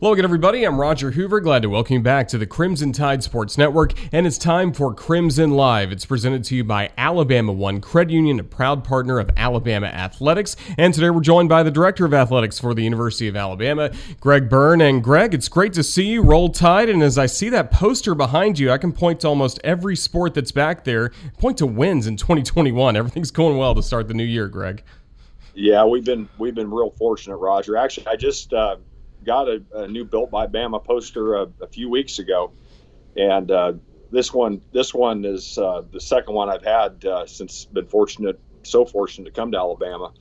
Hello again, everybody. I'm Roger Hoover. Glad to welcome you back to the Crimson Tide Sports Network, and it's time for Crimson Live. It's presented to you by Alabama One Credit Union, a proud partner of Alabama Athletics. And today we're joined by the Director of Athletics for the University of Alabama, Greg Byrne. And Greg, it's great to see you. Roll Tide. And as I see that poster behind you, I can point to almost every sport that's back there, point to wins in 2021. Everything's going well to start the new year, Greg. Yeah, we've been we've been real fortunate, Roger. Actually, I just uh, got a, a, new built by Bama poster a, a few weeks ago, and uh, this one this one is uh, the second one I've had uh, since been fortunate so fortunate to come to Alabama,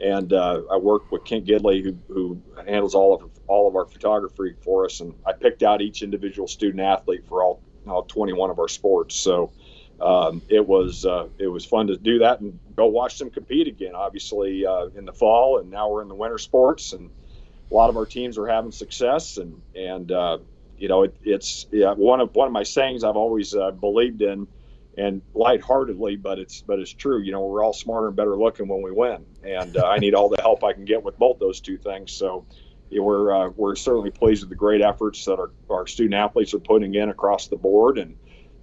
and uh, I work with Kent Gidley who, who handles all of all of our photography for us, and I picked out each individual student athlete for all all 21 of our sports. So. Um, it was uh, it was fun to do that and go watch them compete again. Obviously uh, in the fall, and now we're in the winter sports, and a lot of our teams are having success, and and uh, you know it, it's yeah, one of one of my sayings I've always uh, believed in, and lightheartedly, but it's but it's true. You know, we're all smarter and better looking when we win, and uh, I need all the help I can get with both those two things. So. We're uh, we're certainly pleased with the great efforts that our, our student athletes are putting in across the board, and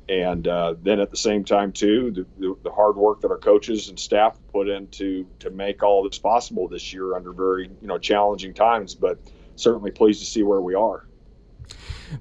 and uh, then at the same time too the, the, the, hard work that our coaches and staff put into to make all this possible this year under very you know challenging times but certainly pleased to see where we are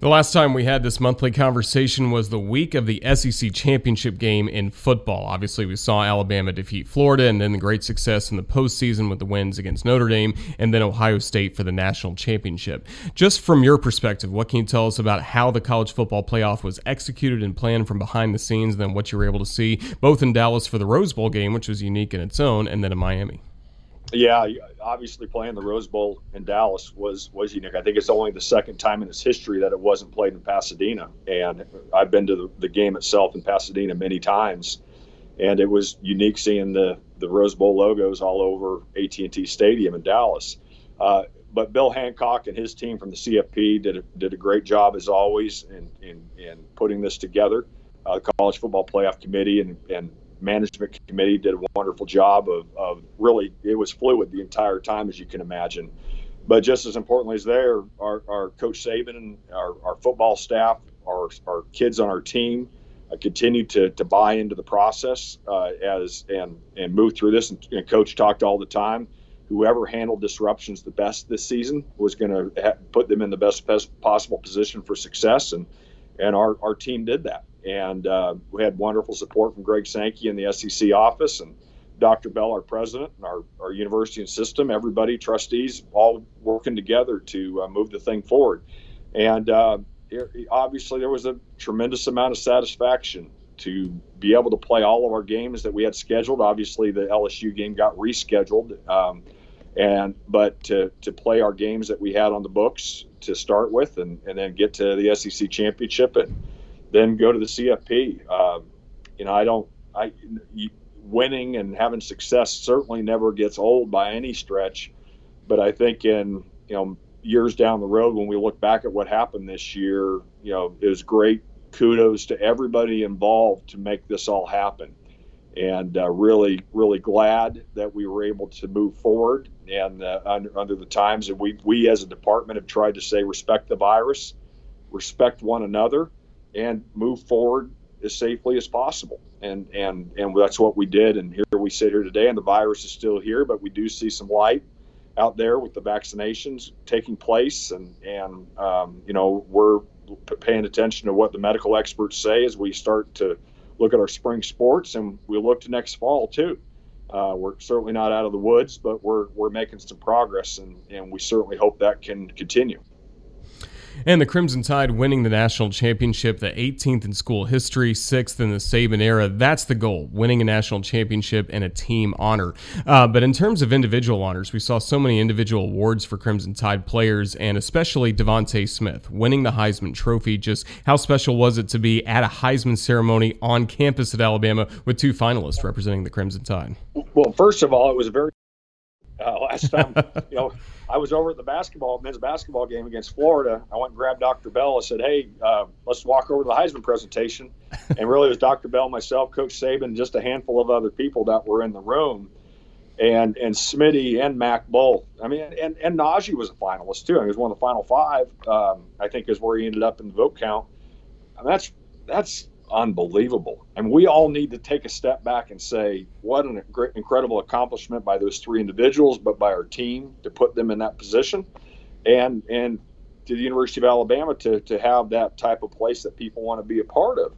the last time we had this monthly conversation was the week of the SEC championship game in football. Obviously, we saw Alabama defeat Florida and then the great success in the postseason with the wins against Notre Dame and then Ohio State for the national championship. Just from your perspective, what can you tell us about how the college football playoff was executed and planned from behind the scenes, and then what you were able to see both in Dallas for the Rose Bowl game, which was unique in its own, and then in Miami? Yeah, obviously playing the Rose Bowl in Dallas was was unique. I think it's only the second time in its history that it wasn't played in Pasadena, and I've been to the, the game itself in Pasadena many times, and it was unique seeing the the Rose Bowl logos all over AT&T Stadium in Dallas. Uh, but Bill Hancock and his team from the CFP did a, did a great job as always in in, in putting this together. Uh, College Football Playoff Committee and, and management committee did a wonderful job of, of really it was fluid the entire time as you can imagine. But just as importantly as there our, our coach saban and our, our football staff our, our kids on our team uh, continue to, to buy into the process uh, as and and move through this. And, and, coach talked all the time whoever handled disruptions the best this season was going to ha- put them in the best, best possible position for success. And and our, our team did that and uh, we had wonderful support from Greg Sankey in the SEC office and Dr. Bell, our president, and our, our university and system, everybody, trustees, all working together to uh, move the thing forward. And uh, obviously there was a tremendous amount of satisfaction to be able to play all of our games that we had scheduled. Obviously, the LSU game got rescheduled, um, and but to to play our games that we had on the books to start with, and and then get to the SEC championship, and then go to the CFP. Um, you know, I don't I winning and having success certainly never gets old by any stretch, but I think in you know years down the road when we look back at what happened this year, you know, it was great. Kudos to everybody involved to make this all happen. And uh, really, really glad that we were able to move forward. And uh, under, under the times that we, we as a department have tried to say respect the virus, respect one another, and move forward as safely as possible. And and and that's what we did. And here we sit here today, and the virus is still here, but we do see some light out there with the vaccinations taking place, and and um, you know we're paying attention to what the medical experts say as we start to look at our spring sports, and we look to next fall too. Uh, we're certainly not out of the woods, but we're we're making some progress, and and we certainly hope that can continue. And the Crimson Tide winning the national championship, the 18th in school history, sixth in the Saban era. That's the goal, winning a national championship and a team honor. Uh, but in terms of individual honors, we saw so many individual awards for Crimson Tide players, and especially DeVonta Smith winning the Heisman Trophy. Just how special was it to be at a Heisman ceremony on campus at Alabama with two finalists representing the Crimson Tide? Well, first of all, it was very uh, last time, you know, I was over at the basketball men's basketball game against Florida. I went and grabbed Dr. Bell. I said, "Hey, uh, let's walk over to the Heisman presentation." and really, it was Dr. Bell, myself, Coach Saban, and just a handful of other people that were in the room. And and Smitty and Mac both. I mean, and and Najee was a finalist too. I mean, he was one of the final five. Um, I think is where he ended up in the vote count. And that's that's unbelievable. And we all need to take a step back and say, what an incredible accomplishment by those three individuals, but by our team to put them in that position, and and to the University of Alabama to to have that type of place that people want to be a part of.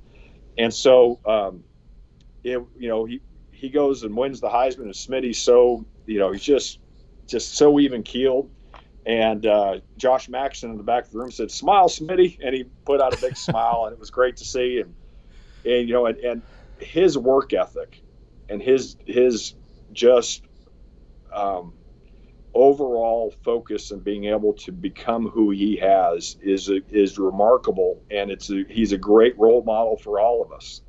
And so, um, it, you know, he he goes and wins the Heisman, and Smitty's so you know he's just just so even keeled. And uh, Josh Maxson in the back of the room said, "Smile, Smitty," and he put out a big smile, and it was great to see. And and you know, and, and his work ethic and his his just um, overall focus and being able to become who he has is is remarkable, and it's a, he's a great role model for all of us.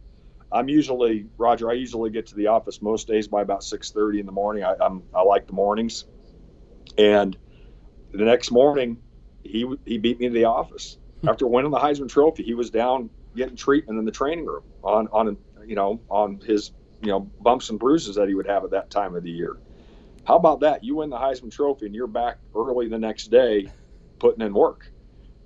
I'm usually Roger. I usually get to the office most days by about 6:30 in the morning. I, I'm I like the mornings, and the next morning he he beat me to the office hmm. after winning the Heisman Trophy. He was down getting treatment in the training room on on you know on his you know bumps and bruises that he would have at that time of the year. How about that? You win the Heisman Trophy and you're back early the next day, putting in work,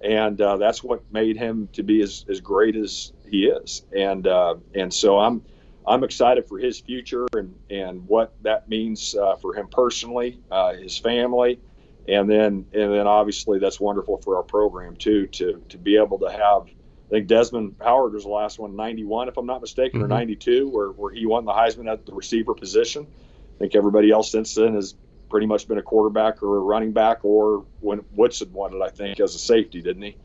and uh, that's what made him to be as, as great as he is. And uh, and so I'm I'm excited for his future and and what that means uh, for him personally, uh, his family, and then and then obviously that's wonderful for our program too to to be able to have I think Desmond Howard was the last one, 91, if I'm not mistaken, mm-hmm. or 92, where, where he won the Heisman at the receiver position. I think everybody else since then has pretty much been a quarterback or a running back, or when Woodson won it, I think, as a safety, didn't he?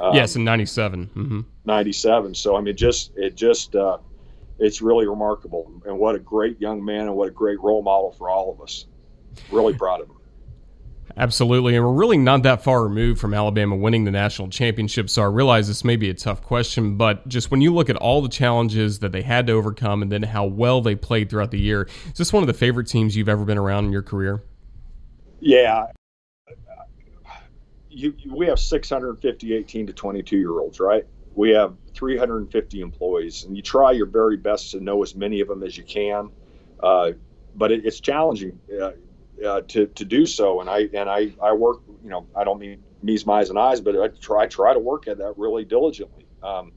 Um, yes, in 97. Mm-hmm. 97. So, I mean, just, it just, uh, it's really remarkable. And what a great young man and what a great role model for all of us. Really proud of him. Absolutely. And we're really not that far removed from Alabama winning the national championship. So I realize this may be a tough question, but just when you look at all the challenges that they had to overcome and then how well they played throughout the year, is this one of the favorite teams you've ever been around in your career? Yeah. You, we have 650 18 to 22 year olds, right? We have 350 employees, and you try your very best to know as many of them as you can. Uh, but it, it's challenging. Uh, uh, to to do so. And I and I I work. You know, I don't mean me's, my's, and eyes, but I try try to work at that really diligently. Um,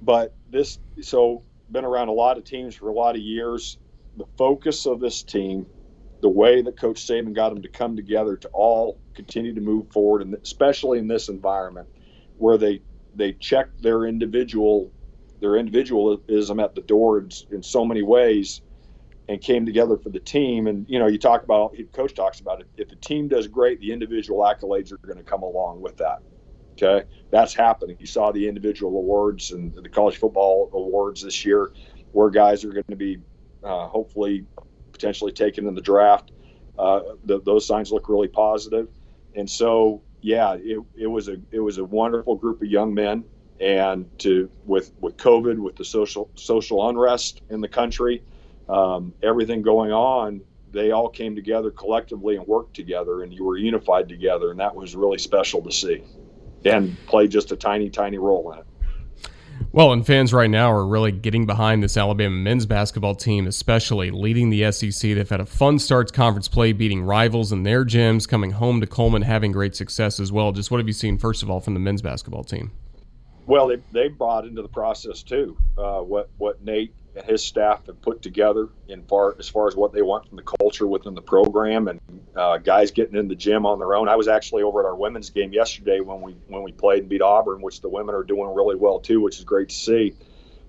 but this so been around a lot of teams for a lot of years. The focus of this team, the way that Coach Saban got them to come together to all continue to move forward, and especially in this environment where they they check their individual their individualism at the door in, in so many ways and came together for the team. And you know, you talk about coach talks about it. If the team does great, the individual accolades are going to come along with that. Okay, that's happening. You saw the individual awards and the college football awards this year, where guys are going to be uh, hopefully potentially taken in the draft. Uh, the, those signs look really positive, and so yeah, it, it was a it was a wonderful group of young men, and to with with COVID, with the social social unrest in the country, um, everything going on, they all came together collectively and worked together, and you were unified together, and that was really special to see and played just a tiny, tiny role in it. Well, and fans right now are really getting behind this Alabama men's basketball team, especially leading the SEC. They've had a fun start to conference play, beating rivals in their gyms, coming home to Coleman, having great success as well. Just what have you seen, first of all, from the men's basketball team? Well, they, they brought into the process too uh, what what Nate and his staff have put together in far as far as what they want from the culture within the program and uh, guys getting in the gym on their own. I was actually over at our women's game yesterday when we when we played and beat Auburn, which the women are doing really well too, which is great to see.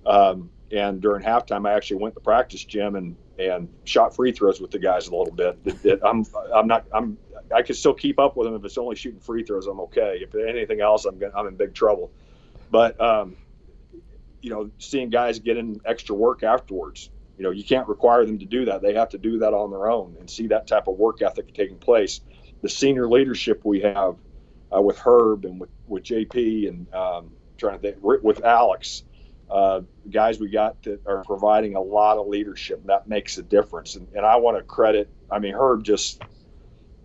Um, and during halftime, I actually went to practice gym and and shot free throws with the guys a little bit. It, it, I'm I'm not I'm I can still keep up with them if it's only shooting free throws. I'm okay. If anything else, I'm I'm in big trouble. But um, you know, seeing guys get in extra work afterwards. You know, you can't require them to do that. They have to do that on their own and see that type of work ethic taking place. The senior leadership we have uh, with Herb and with, with JP and um, trying to think with Alex, uh, guys we got that are providing a lot of leadership. That makes a difference. And, and I want to credit, I mean, Herb just,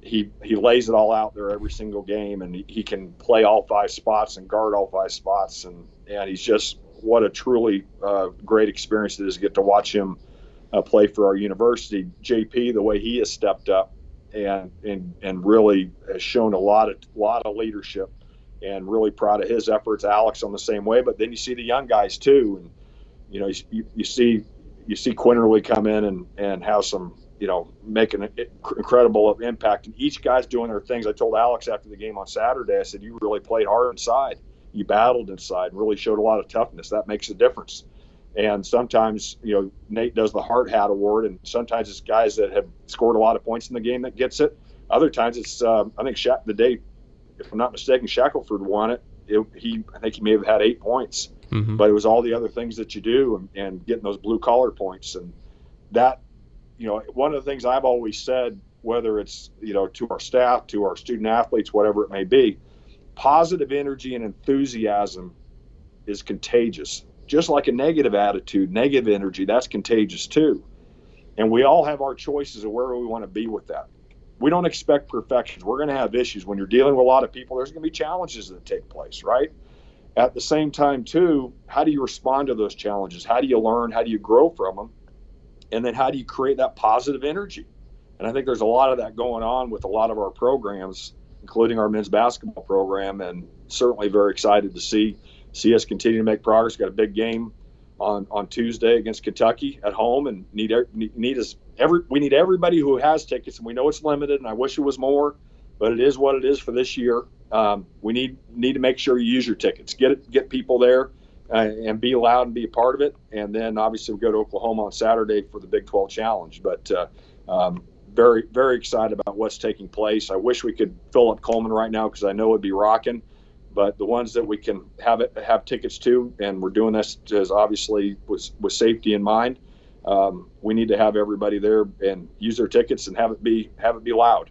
he, he lays it all out there every single game and he, he can play all five spots and guard all five spots. And, and he's just what a truly uh, great experience it is to get to watch him uh, play for our university. JP, the way he has stepped up and and and really has shown a lot of lot of leadership, and really proud of his efforts. Alex on the same way, but then you see the young guys too, and you know you, you see you see Quinerly come in and and have some you know making an incredible impact, and each guy's doing their things. I told Alex after the game on Saturday, I said you really played hard inside you battled inside and really showed a lot of toughness. That makes a difference. And sometimes, you know, Nate does the hard hat award, and sometimes it's guys that have scored a lot of points in the game that gets it. Other times it's, um, I think Sha- the day, if I'm not mistaken, Shackelford won it. it. He, I think he may have had eight points, mm-hmm. but it was all the other things that you do and, and getting those blue collar points. And that, you know, one of the things I've always said, whether it's, you know, to our staff, to our student athletes, whatever it may be, positive energy and enthusiasm is contagious. Just like a negative attitude, negative energy, that's contagious too. And we all have our choices of where we want to be with that. We don't expect perfection. We're going to have issues. When you're dealing with a lot of people, there's going to be challenges that take place, right? At the same time, too, how do you respond to those challenges? How do you learn? How do you grow from them? And then how do you create that positive energy? And I think there's a lot of that going on with a lot of our programs including our men's basketball program, and certainly very excited to see see us continue to make progress. Got a big game on on Tuesday against Kentucky at home, and need need us every we need everybody who has tickets, and we know it's limited, and I wish it was more, but it is what it is for this year. Um, we need need to make sure you use your tickets, get it, get people there. Uh, and be allowed and be a part of it, and then obviously we go to Oklahoma on Saturday for the Big 12 Challenge. But uh, um, very very excited about what's taking place. I wish we could fill up Coleman right now because I know it'd be rocking. But the ones that we can have it have tickets to, and we're doing this as obviously with with safety in mind. Um, we need to have everybody there and use their tickets and have it be have it be loud.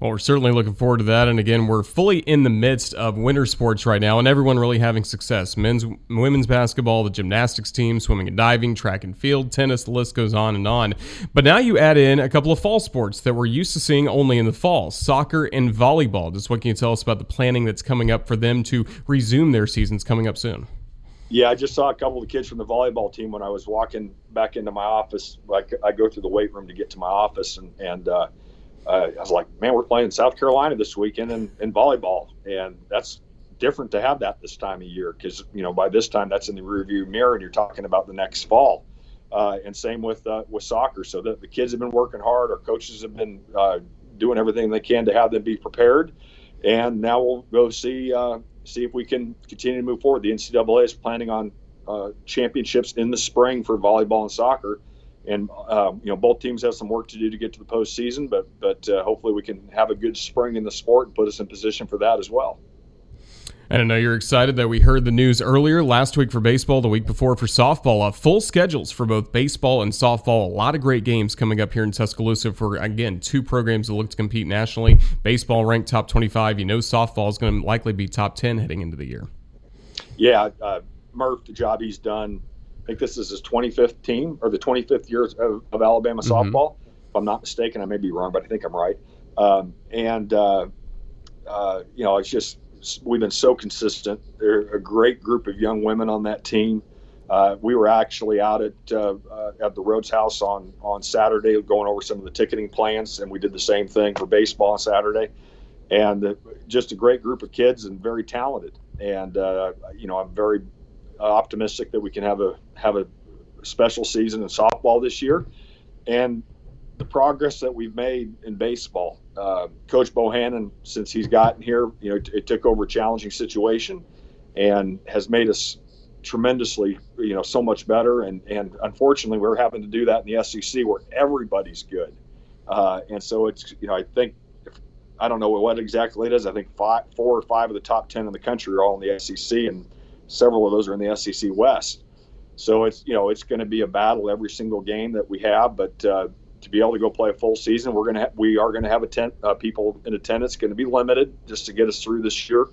Well, we're certainly looking forward to that. And again, we're fully in the midst of winter sports right now, and everyone really having success. Men's, women's basketball, the gymnastics team, swimming and diving, track and field, tennis, the list goes on and on. But now you add in a couple of fall sports that we're used to seeing only in the fall soccer and volleyball. Just what can you tell us about the planning that's coming up for them to resume their seasons coming up soon? Yeah, I just saw a couple of kids from the volleyball team when I was walking back into my office. Like I go through the weight room to get to my office, and and uh, uh, I was like, man, we're playing South Carolina this weekend in, in volleyball, and that's different to have that this time of year because you know by this time that's in the rearview mirror, and you're talking about the next fall. Uh, and same with uh, with soccer. So the, the kids have been working hard. Our coaches have been uh, doing everything they can to have them be prepared. And now we'll go see uh, see if we can continue to move forward. The NCAA is planning on uh, championships in the spring for volleyball and soccer and um, you know both teams have some work to do to get to the postseason, but but uh, hopefully we can have a good spring in the sport and put us in position for that as well. And I know you're excited that we heard the news earlier last week for baseball, the week before for softball. Uh, full schedules for both baseball and softball. A lot of great games coming up here in Tuscaloosa for, again, two programs that look to compete nationally. Baseball ranked top 25. You know, softball is going to likely be top 10 heading into the year. Yeah, uh, Murph, the job he's done. I think this is his 25th team or the 25th year of, of Alabama mm-hmm. softball. If I'm not mistaken, I may be wrong, but I think I'm right. Um, and, uh, uh you know, it's just we've been so consistent. They're a great group of young women on that team. Uh, we were actually out at uh, uh, at the Rhoads House on on Saturday, going over some of the ticketing plans, and we did the same thing for baseball on Saturday. And uh, just a great group of kids and very talented. And uh, you know, I'm very optimistic that we can have a have a special season in softball this year. And the progress that we've made in baseball. Uh, Coach Bohannon, since he's gotten here, you know, it, it took over a challenging situation and has made us tremendously, you know, so much better. And, and unfortunately, we're having to do that in the SEC where everybody's good. Uh, and so it's, you know, I think, I don't know what exactly it is. I think five, four or five of the top 10 in the country are all in the SEC, and several of those are in the SEC West. So it's, you know, it's going to be a battle every single game that we have. But, uh, to be able to go play a full season, we're gonna ha- we are gonna have tent uh, people in attendance. Going to be limited just to get us through this year.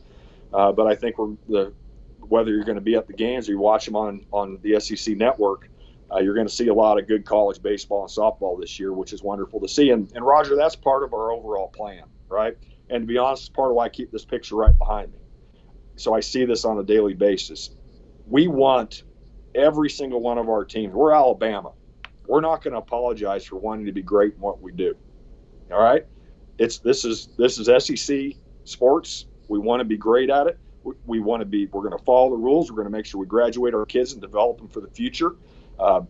Uh, but I think we're the whether you're going to be at the games or you watch them on on the SEC network, uh, you're going to see a lot of good college baseball and softball this year, which is wonderful to see. And, and Roger, that's part of our overall plan, right? And to be honest, part of why I keep this picture right behind me. So I see this on a daily basis. We want every single one of our teams. We're Alabama we're not going to apologize for wanting to be great in what we do. All right, it's this is this is SEC sports. We want to be great at it. We, we want to be. We're going to follow the rules. We're going to make sure we graduate our kids and develop them for the future, uh,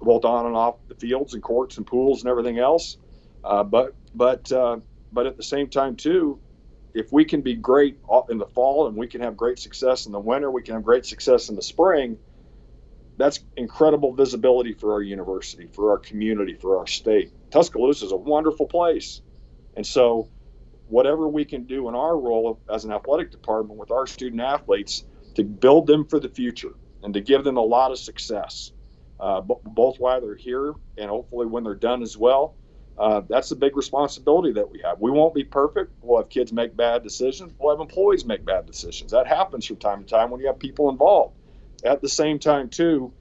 both on and off the fields and courts and pools and everything else. Uh, but but uh, but at the same time too, if we can be great in the fall and we can have great success in the winter, we can have great success in the spring that's incredible visibility for our university, for our community, for our state. Tuscaloosa is a wonderful place. And so, whatever we can do in our role as an athletic department with our student athletes to build them for the future and to give them a lot of success, uh, b- both while they're here and hopefully when they're done as well. Uh, that's the big responsibility that we have. We won't be perfect. We'll have kids make bad decisions. We'll have employees make bad decisions. That happens from time to time when you have people involved at the same time too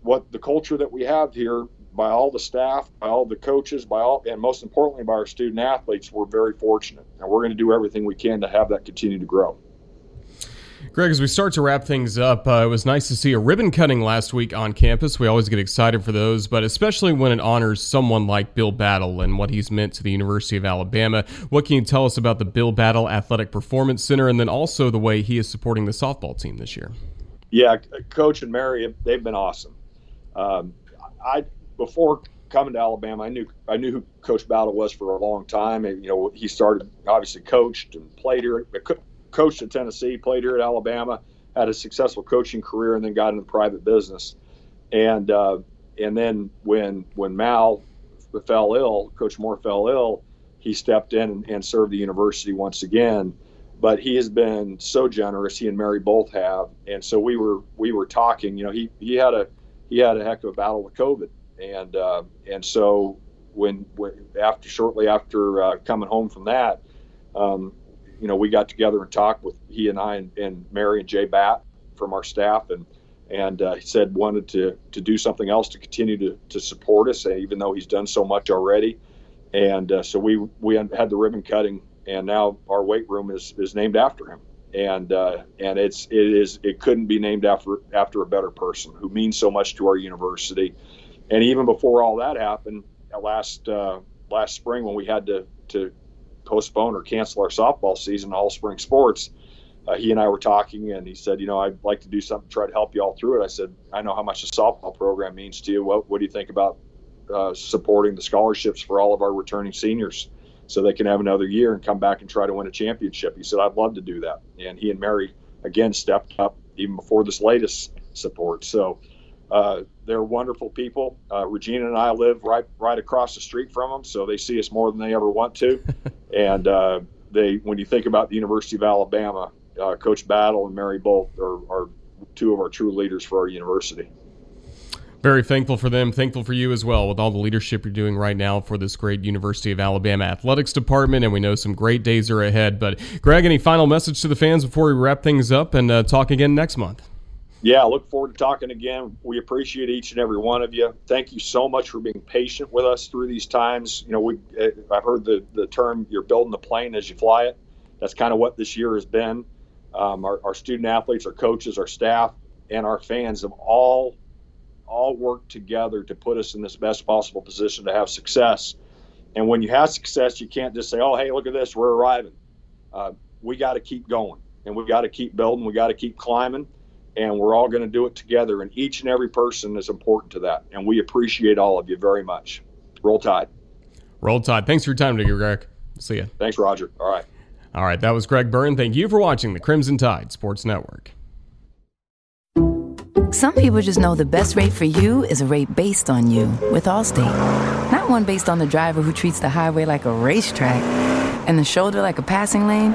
what the culture that we have here by all the staff by all the coaches by all and most importantly by our student athletes we're very fortunate and we're going to do everything we can to have that continue to grow Greg, as we start to wrap things up, uh, it was nice to see a ribbon cutting last week on campus. We always get excited for those, but especially when it honors someone like Bill Battle and what he's meant to the University of Alabama. What can you tell us about the Bill Battle Athletic Performance Center and then also the way he is supporting the softball team this year? Yeah, Coach and Mary, they've been awesome. Um, I before coming to Alabama, I knew I knew who Coach Battle was for a long time. And, you know, he started obviously coached and played here, coached at Tennessee, played here at Alabama, had a successful coaching career, and then got into private business. And uh, and then when when Mal fell ill, Coach Moore fell ill, he stepped in and, and served the university once again but he has been so generous. He and Mary both have, and so we were we were talking. You know, he he had a he had a heck of a battle with COVID, and uh, and so when, when after shortly after uh, coming home from that, um, you know, we got together and talked with he and I and, and Mary and Jay Bat from our staff, and and uh, he said wanted to to do something else to continue to to support us, even though he's done so much already. And uh, so we we had the ribbon cutting and now our weight room is is named after him. And uh, and it's it is it couldn't be named after after a better person who means so much to our university. And even before all that happened, last uh, last spring when we had to to postpone or cancel our softball season, all spring sports, uh, he and I were talking, and he said, you know, I'd like to do something to try to help you all through it. I said, I know how much the softball program means to you. What what do you think about uh, supporting the scholarships for all of our returning seniors? so they can have another year and come back and try to win a championship. He said, I'd love to do that. And he and Mary, again, stepped up even before this latest support. So uh, they're wonderful people. Uh, Regina and I live right right across the street from them, so they see us more than they ever want to. and uh, they, when you think about the University of Alabama, uh, Coach Battle and Mary Bolt are, are two of our true leaders for our university. Very thankful for them. Thankful for you as well with all the leadership you're doing right now for this great University of Alabama athletics department. And we know some great days are ahead. But, Greg, any final message to the fans before we wrap things up and uh, talk again next month? Yeah, look forward to talking again. We appreciate each and every one of you. Thank you so much for being patient with us through these times. You know, we eh, I've heard the, the term you're building the plane as you fly it. That's kind of what this year has been. Um, our, our student athletes, our coaches, our staff, and our fans have all all work together to put us in this best possible position to have success. And when you have success, you can't just say, "Oh, hey, look at this, we're arriving." Uh, we got to keep going, and we got to keep building. We got to keep climbing, and we're all going to do it together. And each and every person is important to that, and we appreciate all of you very much. Roll Tide. Roll Tide. Thanks for your time today, Greg. See you. Thanks, Roger. All right. All right, that was Greg Byrne. Thank you for watching the Crimson Tide Sports Network. Some people just know the best rate for you is a rate based on you with Allstate. Not one based on the driver who treats the highway like a racetrack and the shoulder like a passing lane.